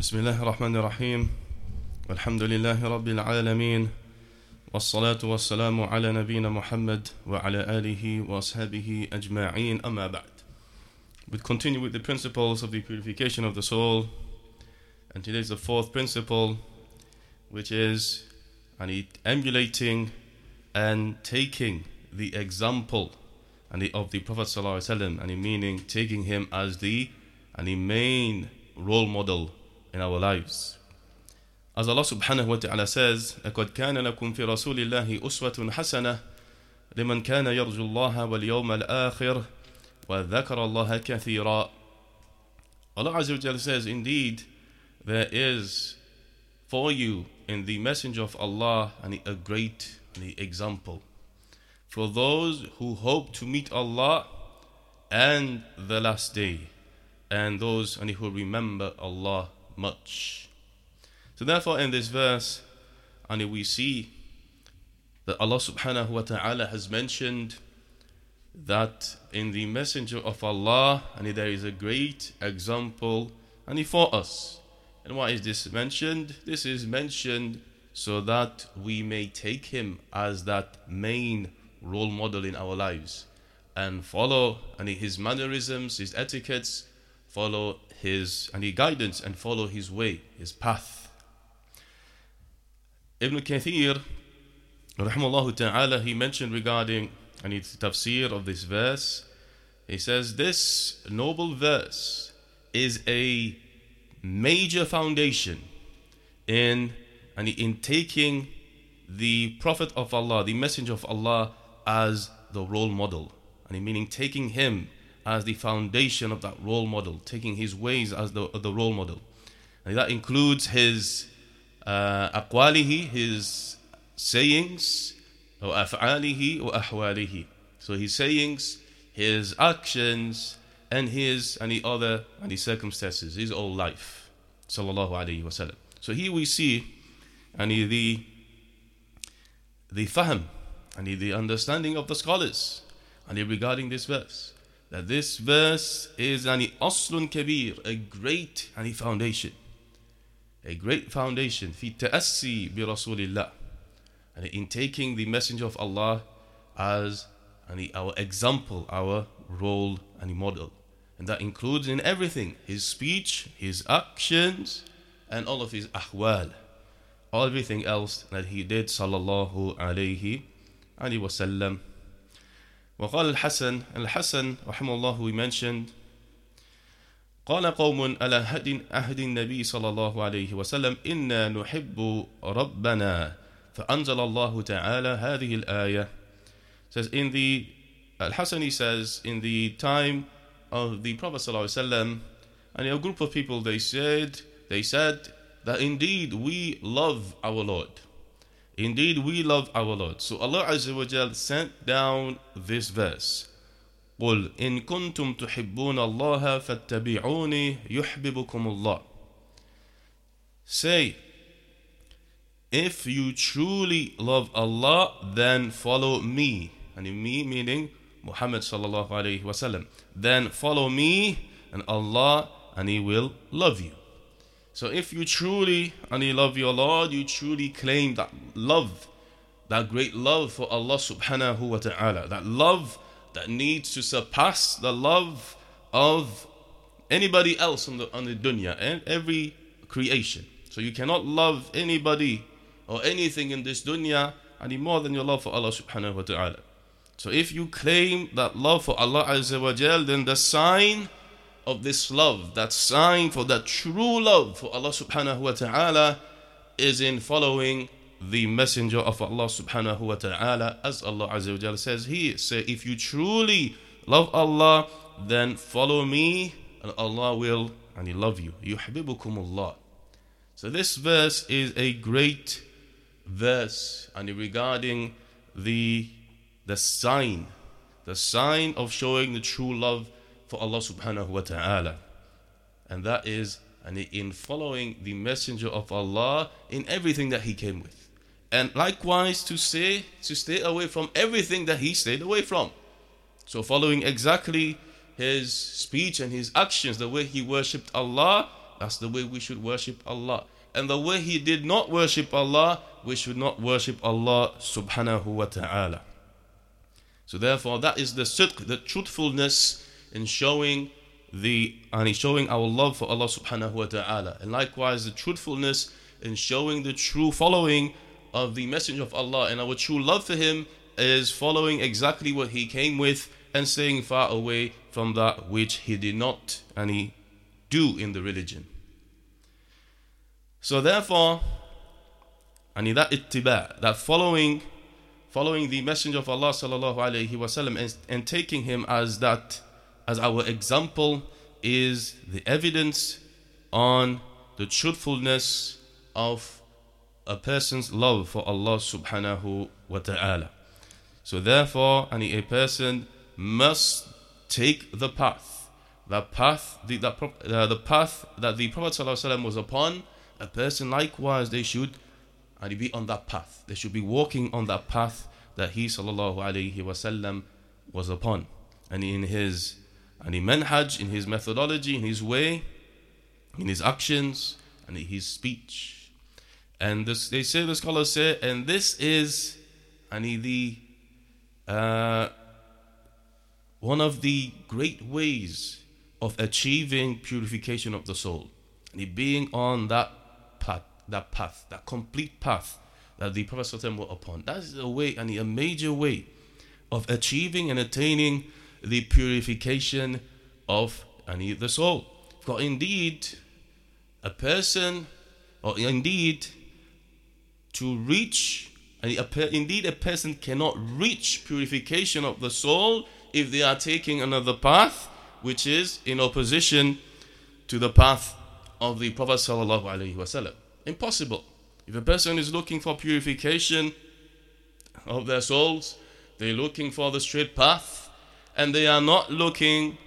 بسم الله الرحمن الرحيم والحمد لله رب العالمين والصلاة والسلام على نبينا محمد وعلى آله وأصحابه أجمعين أما بعد We continue with the principles of the purification of the soul and today is the fourth principle which is and emulating and taking the example and the, of the Prophet ﷺ and meaning taking him as the and the main role model in our lives. As Allah subhanahu wa ta'ala says, لَقَدْ كَانَ لَكُمْ فِي رَسُولِ اللَّهِ أُسْوَةٌ حَسَنَةٌ لمن كان يرجو الله واليوم الآخر وذكر الله كثيرا Allah Azza wa Jalla says, Indeed, there is for you in the Messenger of Allah a great example for those who hope to meet Allah and the last day and those who remember Allah much. So therefore in this verse and we see that Allah subhanahu wa ta'ala has mentioned that in the messenger of Allah and there is a great example and for us. And why is this mentioned? This is mentioned so that we may take him as that main role model in our lives and follow and his mannerisms, his etiquettes, follow his and guidance and follow his way, his path. Ibn Kathir, rahimahullah ta'ala, he mentioned regarding and tafsir of this verse, he says this noble verse is a major foundation in and in taking the Prophet of Allah, the Messenger of Allah, as the role model. And meaning taking him as the foundation of that role model, taking his ways as the, the role model. And that includes his uh, aqwalihi, his sayings, or af'alihi, or ahwalihi. So his sayings, his actions, and his any other any circumstances, his whole life. Sallallahu alayhi wasallam. So here we see any the the fahm, and the understanding of the scholars and regarding this verse that this verse is an aslun kabir a great any foundation a great foundation fi ta'assi bi rasulillah and in taking the messenger of Allah as any our example our role and model and that includes in everything his speech his actions and all of his ahwal everything else that he did sallallahu alayhi عليه وسلم وقال الحسن الحسن رحمه الله we mentioned قال قوم على هد أهد النبي صلى الله عليه وسلم إنا نحب ربنا فأنزل الله تعالى هذه الآية says in the Al-Hasani says in the time of the Prophet صلى الله عليه وسلم and a group of people they said they said that indeed we love our Lord Indeed, we love our Lord. So Allah Azza wa Jal sent down this verse. قل إن كنتم تحبون الله فاتبعوني يحببكم الله. Say, if you truly love Allah, then follow me. And me meaning Muhammad sallallahu alayhi wasallam. Then follow me, and Allah, and He will love you. So if you truly and you love your Lord, you truly claim that love, that great love for Allah subhanahu wa ta'ala, that love that needs to surpass the love of anybody else on the on the dunya and every creation. So you cannot love anybody or anything in this dunya any more than your love for Allah subhanahu wa ta'ala. So if you claim that love for Allah azza wa jal, then the sign of this love, that sign for that true love for Allah subhanahu wa ta'ala is in following the messenger of Allah subhanahu wa ta'ala as Allah azza wa says here. Say if you truly love Allah, then follow me and Allah will and he love you. Yuhibbukum Allah. So this verse is a great verse and regarding the the sign, the sign of showing the true love for Allah subhanahu wa ta'ala. And that is and in following the messenger of Allah in everything that he came with. And likewise to say to stay away from everything that he stayed away from. So following exactly his speech and his actions, the way he worshipped Allah, That's the way we should worship Allah. And the way he did not worship Allah, we should not worship Allah subhanahu wa ta'ala. So therefore, that is the sidq, the truthfulness in showing the and in showing our love for Allah subhanahu wa ta'ala. And likewise the truthfulness in showing the true following of the Messenger of Allah and our true love for him is following exactly what he came with and staying far away from that which he did not and he do in the religion. So therefore, and in that ittiba, that following following the Messenger of Allah sallallahu alaihi wasallam and taking him as that as our example is the evidence on the truthfulness of a person's love for Allah subhanahu wa ta'ala. So therefore, any a person must take the path, the path, the, the, uh, the path that the Prophet ﷺ was upon. A person likewise they should and be on that path. They should be walking on that path that he sallallahu alaihi wasallam was upon, and in his and in manhaj, in his methodology, in his way, in his actions, and in his speech. And this, they say the scholars say, and this is and the uh, one of the great ways of achieving purification of the soul. And being on that path, that path, that complete path that the Prophet were upon. That is a way and a major way of achieving and attaining the purification of any the soul. For indeed, a person, or indeed, to reach, indeed, a person cannot reach purification of the soul if they are taking another path, which is in opposition to the path of the Prophet sallallahu alaihi wasallam. Impossible. If a person is looking for purification of their souls, they're looking for the straight path, and they are not looking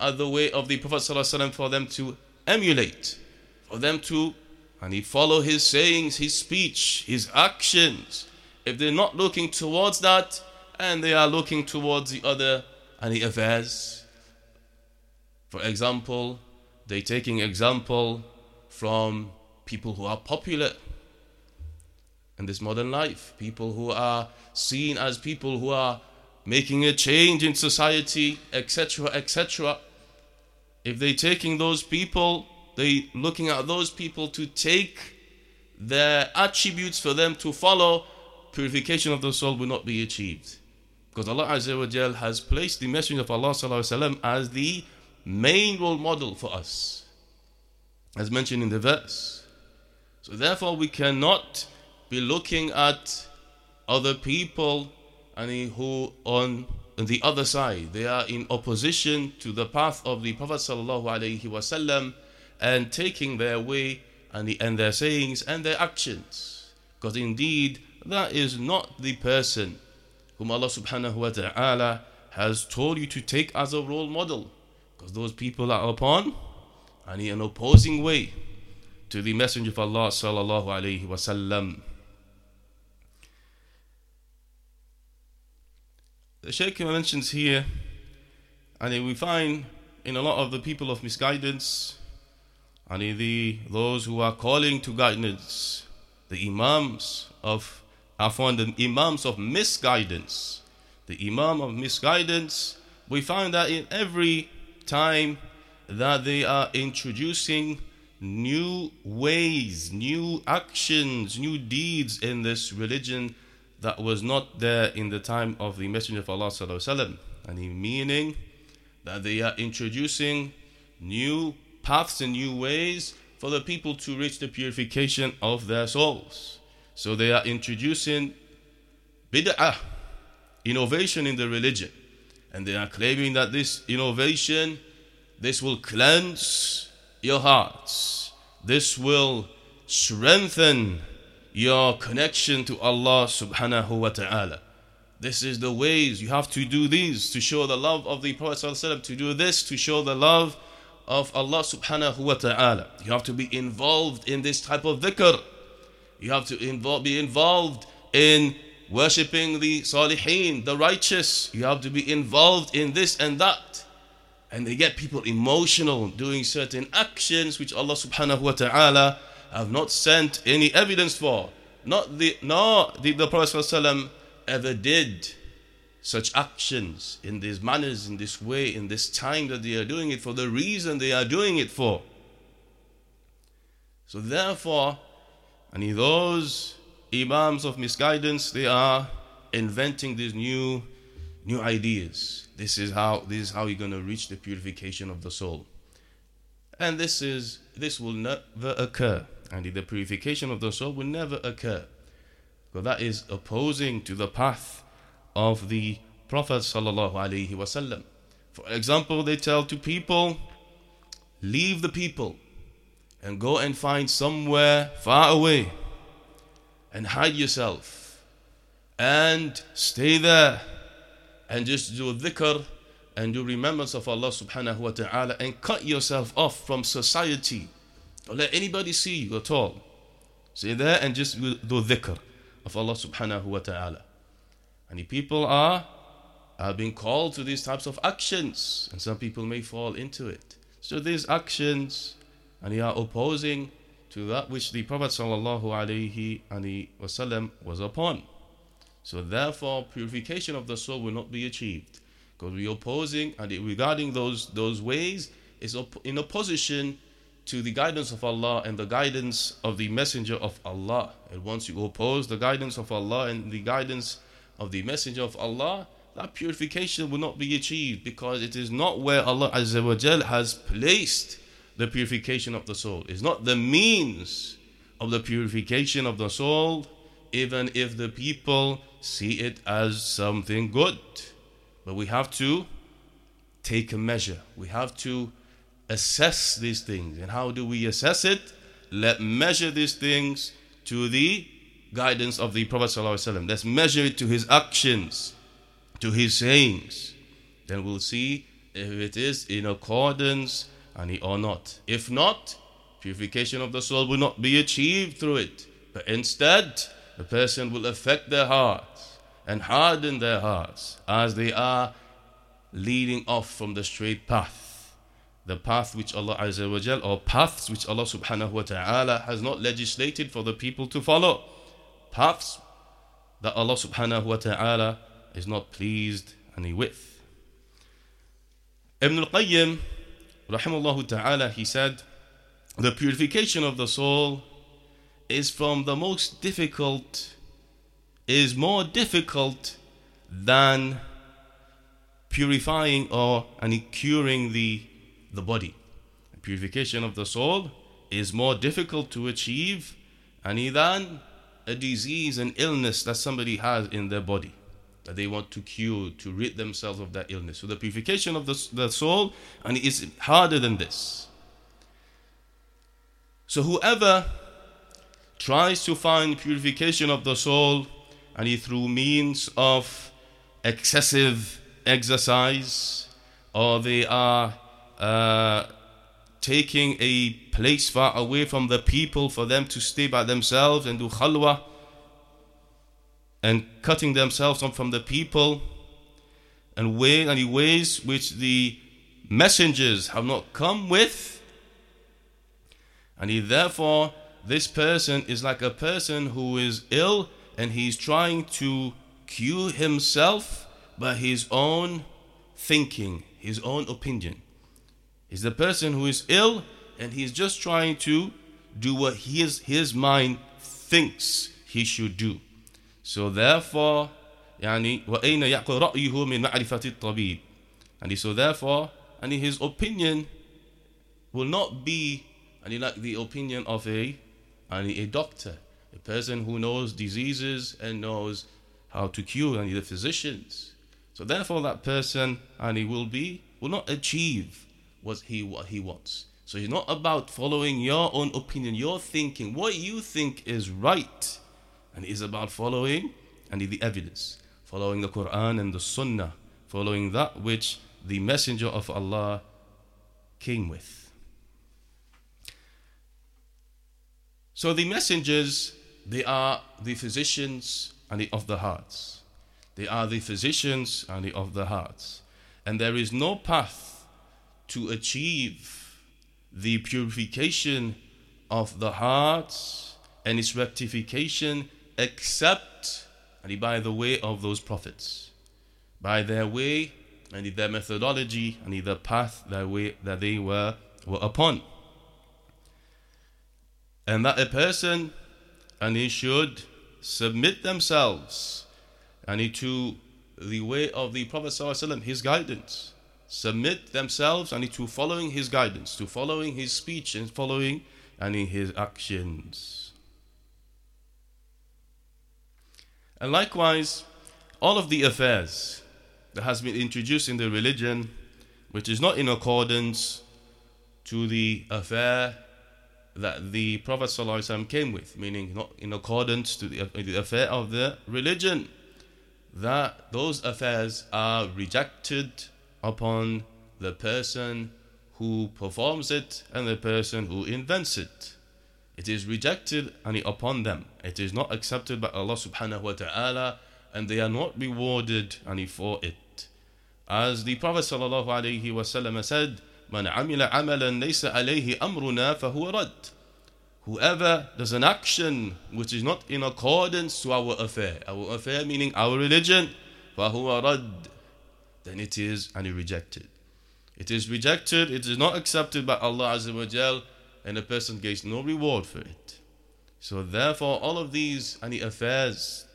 at the way of the Prophet ﷺ for them to emulate, for them to and he follow his sayings, his speech, his actions. If they're not looking towards that, and they are looking towards the other and the affairs. For example, they taking example from people who are popular in this modern life, people who are seen as people who are making a change in society, etc., etc. If they taking those people, they looking at those people to take their attributes for them to follow, purification of the soul will not be achieved. Because Allah Azza wa Jal has placed the Messenger of Allah وسلم, as the main role model for us, as mentioned in the verse. So therefore we cannot be looking at other people and who on the other side they are in opposition to the path of the Prophet wasallam and taking their way and, the, and their sayings and their actions. Because indeed that is not the person whom Allah subhanahu wa ta'ala has told you to take as a role model. Because those people are upon and an opposing way to the messenger of Allah sallallahu the Shaykh mentions here, and we find in a lot of the people of misguidance, and the those who are calling to guidance, the imams of Afwan, the imams of misguidance, the imam of misguidance, we find that in every time that they are introducing new ways, new actions, new deeds in this religion that was not there in the time of the Messenger of Allah وسلم, and in meaning that they are introducing new paths and new ways for the people to reach the purification of their souls. So they are introducing bid'ah, innovation in the religion, and they are claiming that this innovation, this will cleanse your hearts, this will strengthen your connection to Allah subhanahu wa ta'ala. This is the ways you have to do these to show the love of the Prophet to do this to show the love of Allah subhanahu wa ta'ala. You have to be involved in this type of dhikr. You have to involve, be involved in worshipping the salihin, the righteous. You have to be involved in this and that. and they get people emotional doing certain actions which Allah subhanahu wa ta'ala have not sent any evidence for. Not the nor did the Prophet ﷺ ever did such actions in these manners, in this way, in this time that they are doing it for the reason they are doing it for. So therefore, and in those imams of misguidance, they are inventing these new new ideas. This is how this is how you're going to reach the purification of the soul. And this is this will never occur. And the purification of the soul will never occur. Because that is opposing to the path of the Prophet. For example, they tell to people, leave the people and go and find somewhere far away and hide yourself and stay there and just do dhikr and do remembrance of Allah subhanahu wa ta'ala and cut yourself off from society. Don't let anybody see you at all. Stay there and just do the dhikr of Allah subhanahu wa ta'ala. And people are are being called to these types of actions, and some people may fall into it. So these actions, and they are opposing to that which the Prophet sallallahu alaihi wasallam was upon. So therefore, purification of the soul will not be achieved because we are opposing and regarding those those ways is op- in opposition to the guidance of Allah and the guidance of the Messenger of Allah. And once you oppose the guidance of Allah and the guidance of the Messenger of Allah, that purification will not be achieved because it is not where Allah Azza wa has placed the purification of the soul. It's not the means of the purification of the soul, even if the people see it as something good. But we have to take a measure. We have to assess these things. And how do we assess it? Let measure these things to the guidance of the Prophet. ﷺ. Let's measure it to his actions, to his sayings. Then we'll see if it is in accordance and or not. If not, purification of the soul will not be achieved through it. But instead, the person will affect their hearts and harden their hearts as they are leading off from the straight path. The path which Allah Azza wa Jal, or paths which Allah subhanahu wa ta'ala has not legislated for the people to follow. Paths that Allah subhanahu wa ta'ala is not pleased any with. Ibn al-Qayyim, rahimahullah ta'ala, he said, the purification of the soul is from the most difficult, is more difficult than purifying or and curing the, the body. Purification of the soul is more difficult to achieve and than a disease and illness that somebody has in their body that they want to cure to rid themselves of that illness. So the purification of the, the soul and it is harder than this. So whoever tries to find purification of the soul and through means of excessive exercise or they are uh, taking a place far away from the people for them to stay by themselves and do khalwa and cutting themselves off from the people and way and ways which the messengers have not come with and he therefore this person is like a person who is ill and he's trying to cure himself by his own thinking, his own opinion. He's the person who is ill and he's just trying to do what his, his mind thinks he should do. So therefore, يعني وأين يعقل رأيه من معرفة الطبيب and so therefore and his opinion will not be and like the opinion of a and a doctor, a person who knows diseases and knows how to cure, and the physicians. So therefore, that person and he will be will not achieve what he what he wants. So it's not about following your own opinion, your thinking, what you think is right, and it is about following and the evidence, following the Quran and the Sunnah, following that which the Messenger of Allah came with. So the messengers, they are the physicians and the of the hearts. They are the physicians and the of the hearts. And there is no path to achieve the purification of the hearts and its rectification except and by the way of those prophets, by their way and their methodology and the path that way that they were were upon. And that a person and he should submit themselves and to the way of the Prophet his guidance. Submit themselves and to following his guidance, to following his speech and following and in his actions. And likewise, all of the affairs that has been introduced in the religion, which is not in accordance to the affair that the Prophet ﷺ came with, meaning not in accordance to the, the affair of the religion, that those affairs are rejected upon the person who performs it and the person who invents it. It is rejected and upon them. It is not accepted by Allah subhanahu wa ta'ala and they are not rewarded and for it. As the Prophet sallallahu alayhi wasallam said, Man amila amalan laysa alayhi amruna fahuwa rad. Whoever does an action which is not in accordance to our affair, our affair meaning our religion, fahuwa rad then it is and rejected. It is rejected, it is not accepted by Allah Azza wa Jal, and a person gets no reward for it. So therefore, all of these any affairs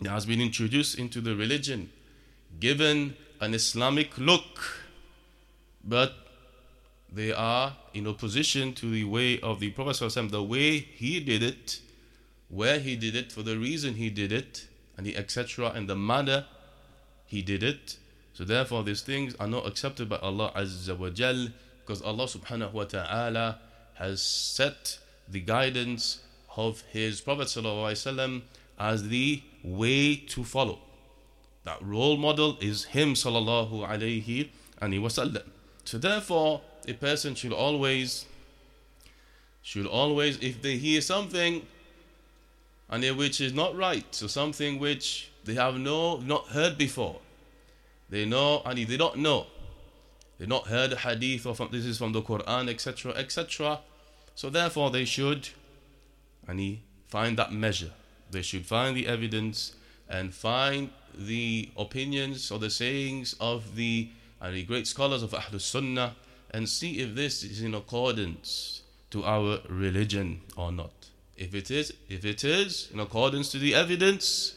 that has been introduced into the religion, given an Islamic look, but they are in opposition to the way of the Prophet the way he did it, where he did it, for the reason he did it, and the etc. and the manner he did it. So therefore these things are not accepted by Allah Azza wa Jal because Allah subhanahu wa ta'ala has set the guidance of his Prophet ﷺ as the way to follow. That role model is him sallallahu alayhi wasallam. So therefore a person should always should always if they hear something and which is not right, so something which they have no not heard before, they know, and they don't know, they not heard a hadith or from, this is from the Quran, etc., etc. So therefore, they should, and he find that measure. They should find the evidence and find the opinions or the sayings of the and the great scholars of Ahlul Sunnah and see if this is in accordance to our religion or not. If it is, if it is in accordance to the evidence,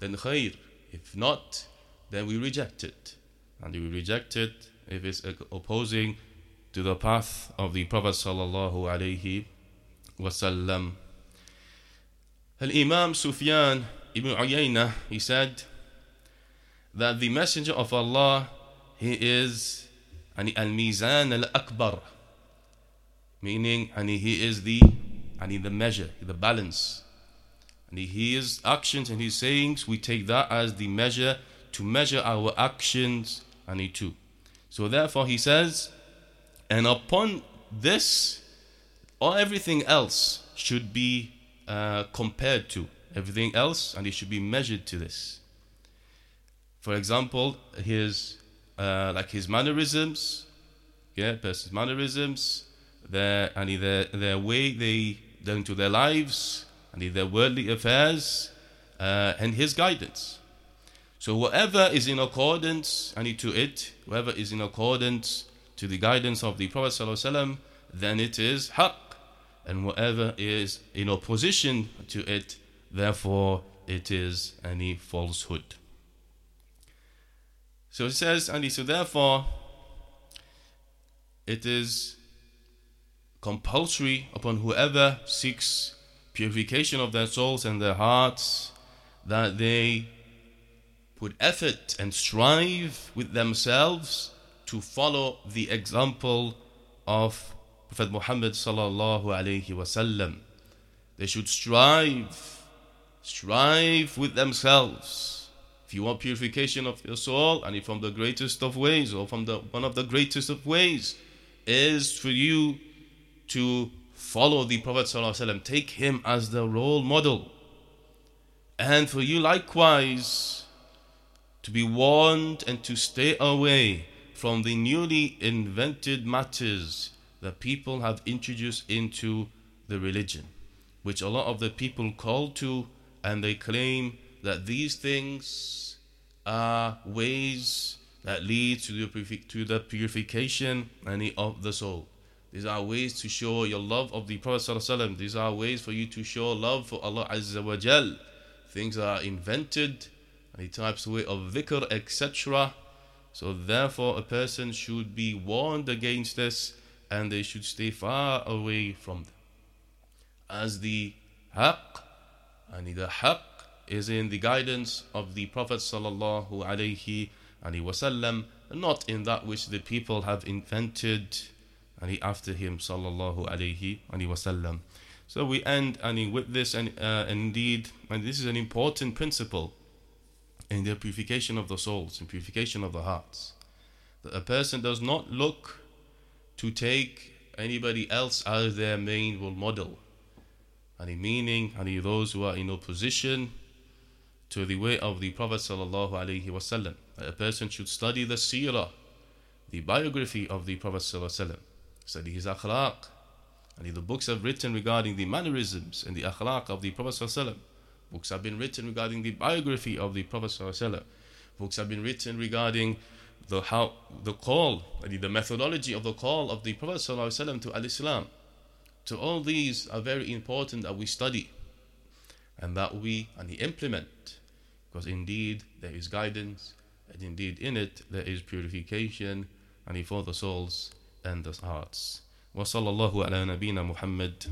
then khair. If not, then we reject it. And we reject it if it's opposing to the path of the Prophet sallallahu alaihi wasallam. Al-Imam Sufyan ibn Uyayna, he said that the Messenger of Allah, he is ani al-Mizan al-Akbar, meaning and he is the and the measure, the balance. And he, his actions and his sayings, we take that as the measure to measure our actions and it too. So therefore he says, and upon this, all everything else should be uh, compared to everything else, and it should be measured to this. For example, his uh, like his mannerisms, yeah, person's mannerisms, their and their their way they do into their lives and their worldly affairs, uh, and his guidance. So whatever is in accordance and to it, whoever is in accordance to the guidance of the Prophet ﷺ, then it is haqq. And whatever is in opposition to it, therefore it is any falsehood. So it says, and so therefore it is compulsory upon whoever seeks purification of their souls and their hearts that they put effort and strive with themselves to follow the example of Prophet Muhammad sallallahu alaihi wasallam. They should strive, strive with themselves. If you want purification of your soul, and from the greatest of ways, or from the one of the greatest of ways, is for you to follow the Prophet sallallahu. Take him as the role model, and for you likewise to be warned and to stay away from the newly invented matters that people have introduced into the religion, which a lot of the people call to, and they claim that these things are ways that lead to the, purifi- to the purification of the soul. These are ways to show your love of the Prophet. These are ways for you to show love for Allah Azza wa Jal. Things are invented, any types of way of dhikr, etc. So therefore a person should be warned against this and they should stay far away from them. As the haqq, and the haqq is in the guidance of the Prophet sallallahu alaihi wasallam, not in that which the people have invented and he after him sallallahu alaihi wasallam. So we end and with this and uh, indeed and this is an important principle in the purification of the souls and purification of the hearts. That a person does not look to take anybody else as their main role model. Any meaning, any those who are in opposition to the way of the Prophet sallallahu alaihi wasallam. A person should study the seerah, the biography of the Prophet sallallahu study his akhlaq. And the books have written regarding the mannerisms and the akhlaq of the Prophet ﷺ. Books have been written regarding the biography of the Prophet ﷺ. Books have been written regarding the how the call, the methodology of the call of the Prophet ﷺ to Al-Islam. So all these are very important that we study and that we and implement because indeed there is guidance and indeed in it there is purification and for the souls and the hearts. وصلى الله على نبينا محمد